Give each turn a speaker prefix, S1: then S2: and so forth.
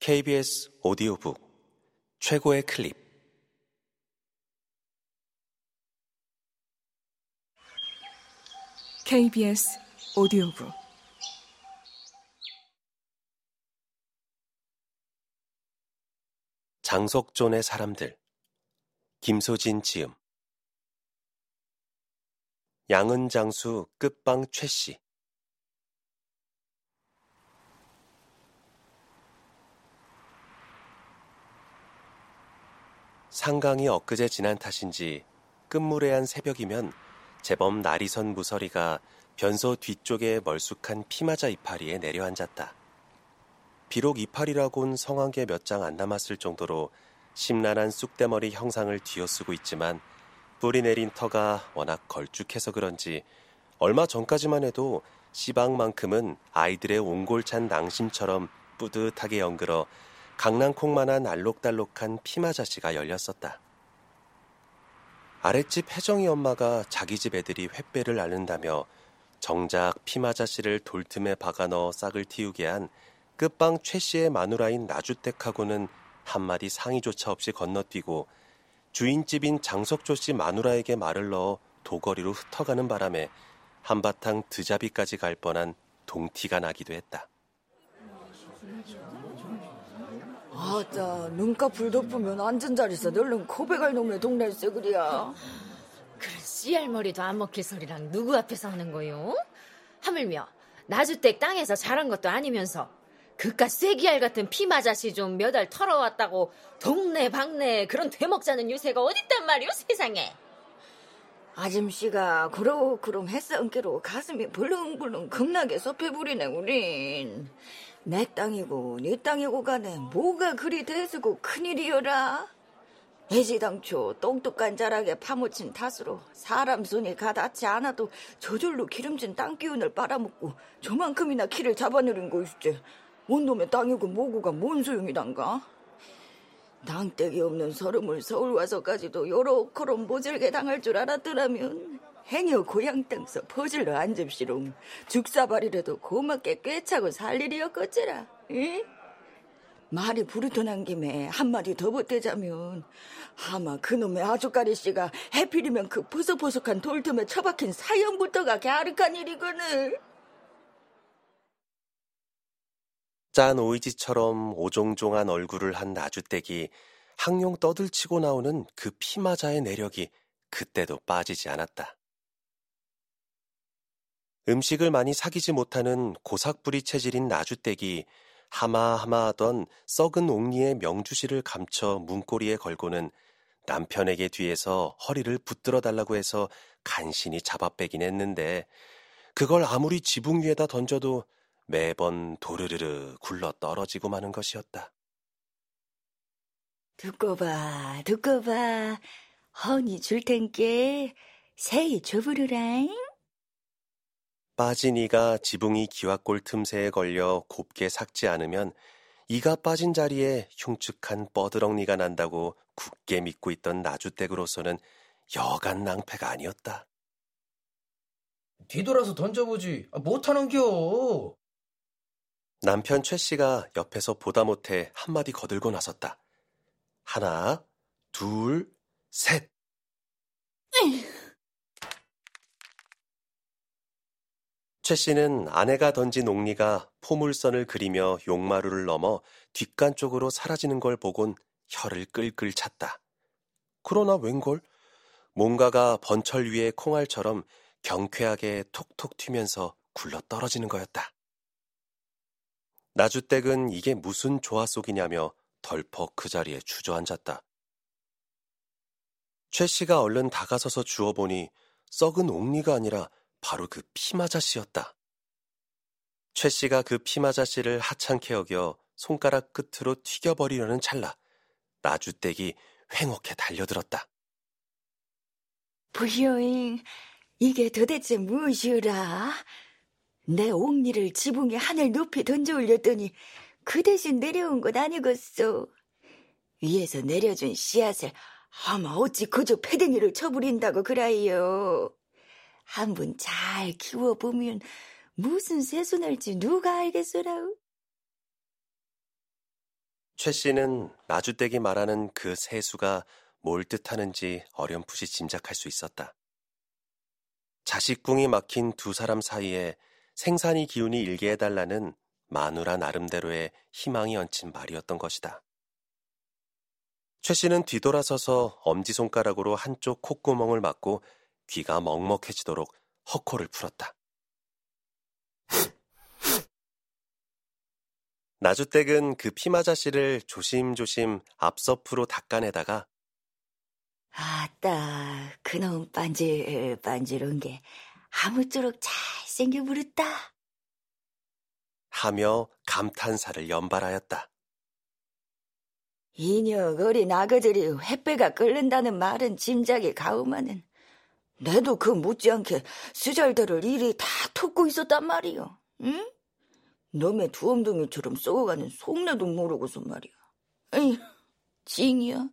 S1: KBS 오디오북 최고의 클립.
S2: KBS 오디오북.
S1: 장석존의 사람들. 김소진 지음. 양은 장수 끝방 최씨 상강이 엊그제 지난 탓인지 끝무레한 새벽이면 제법 날이 선 무서리가 변소 뒤쪽에 멀쑥한 피마자 이파리에 내려앉았다. 비록 이파리라곤 게몇장 안 남았을 정도로 심란한 쑥대머리 형상을 뒤어쓰고 있지만 뿌리 내린 터가 워낙 걸쭉해서 그런지 얼마 전까지만 해도 씨방만큼은 아이들의 옹골찬 낭심처럼 뿌듯하게 연글어 강낭콩만한 알록달록한 피마자씨가 열렸었다. 아랫집 혜정이 엄마가 자기 집 애들이 횃배를 앓는다며 정작 피마자씨를 돌틈에 박아 넣어 싹을 틔우게 한 끝방 최씨의 마누라인 나주댁하고는 한마디 상의조차 없이 건너뛰고 주인집인 장석조 씨 마누라에게 말을 넣어 도거리로 흩어가는 바람에 한바탕 드자비까지 갈 뻔한 동티가 나기도 했다.
S3: 아따 눈가 불 덮으면 앉은 자리에서 널른 고백할 놈의 동네일세 그리야.
S4: 그런 씨알머리도 안 먹힐 소리랑 누구 앞에서 하는 거요? 하물며 나주댁 땅에서 자란 것도 아니면서 그깟 쐐기알 같은 피마자씨 좀몇알 털어왔다고 동네 방네 그런 되먹자는 유세가 어딨단 말이오 세상에?
S3: 아짐씨가 그러그럼 햇살은께로 가슴이 불렁불렁 겁나게 섭해부리네 우린 내 땅이고 네 땅이고 간에 뭐가 그리 대수고 큰일이여라? 애지당초 똥똑한 자락에 파묻힌 탓으로 사람 손이 가닿지 않아도 저절로 기름진 땅 기운을 빨아먹고 저만큼이나 키를 잡아내린 것이지. 온놈의 땅이고 뭐고가 뭔 소용이단가? 낭떼기 없는 서름을 서울 와서까지도 요렇게럼 모질게 당할 줄 알았더라면 행여 고향 땅서 퍼질러 앉읍시롱 죽사발이라도 고맙게 꿰차고 살 일이었겠지라 응? 말이 부르터난 김에 한마디 더 보태자면 아마 그놈의 아주까리 씨가 해필이면 그 포석포석한 돌틈에 처박힌 사형부터가 갸륵한 일이거늘
S1: 짠 오이지처럼 오종종한 얼굴을 한 나주댁이 항용 떠들치고 나오는 그 피마자의 내력이 그때도 빠지지 않았다. 음식을 많이 사귀지 못하는 고삭부리 체질인 나주댁이 하마하마하던 썩은 옥리의 명주실을 감춰 문고리에 걸고는 남편에게 뒤에서 허리를 붙들어 달라고 해서 간신히 잡아 빼긴 했는데 그걸 아무리 지붕 위에다 던져도 매번 도르르르 굴러 떨어지고 마는 것이었다.
S3: 듣고 봐, 듣고 봐. 허니 줄 텐께 새이 줘부르라잉.
S1: 빠진 이가 지붕이 기와골 틈새에 걸려 곱게 삭지 않으면 이가 빠진 자리에 흉측한 뻐드렁니가 난다고 굳게 믿고 있던 나주댁으로서는 여간 낭패가 아니었다.
S5: 뒤돌아서 던져보지. 아, 못하는겨.
S1: 남편 최 씨가 옆에서 보다 못해 한마디 거들고 나섰다. 하나, 둘, 셋. 최 씨는 아내가 던진 옥리가 포물선을 그리며 용마루를 넘어 뒷간 쪽으로 사라지는 걸 보곤 혀를 끌끌 찼다. 그러나 웬걸? 뭔가가 번철 위의 콩알처럼 경쾌하게 톡톡 튀면서 굴러 떨어지는 거였다. 나주댁은 이게 무슨 조화 속이냐며 덜컥 그 자리에 주저앉았다. 최 씨가 얼른 다가서서 주워보니 썩은 옥리가 아니라 바로 그 피마자씨였다. 최 씨가 그 피마자씨를 하찮게 여겨 손가락 끝으로 튀겨버리려는 찰나 나주댁이 횡혹해 달려들었다.
S3: 부여잉, 이게 도대체 무엇이오라? 내 옥리를 지붕에 하늘 높이 던져 올렸더니 그 대신 내려온 것 아니겠소. 위에서 내려준 씨앗을 아마 어찌 그저 패댕이를 쳐부린다고 그라이요. 한번 잘 키워보면 무슨 새순할지 누가 알겠소라우?
S1: 최 씨는 나주댁이 말하는 그 세수가 뭘 뜻하는지 어렴풋이 짐작할 수 있었다. 자식궁이 막힌 두 사람 사이에 생산이 기운이 일게 해달라는 마누라 나름대로의 희망이 얹힌 말이었던 것이다. 최 씨는 뒤돌아서서 엄지손가락으로 한쪽 콧구멍을 막고 귀가 먹먹해지도록 헛코를 풀었다. 나주댁은 그 피마자씨를 조심조심 앞서프로 닦아내다가
S3: 아따, 그놈 반질반질한 게 아무쪼록 잘생겨 부렸다.
S1: 하며 감탄사를 연발하였다.
S3: 이녀 어린 아그들이 횃배가 끓는다는 말은 짐작이 가오마는 내도 그 못지않게 수절들을 일이 다 톡고 있었단 말이오. 응? 놈의 두엄둥이처럼 썩어가는 속내도 모르고서 말이야. 에이, 징이야.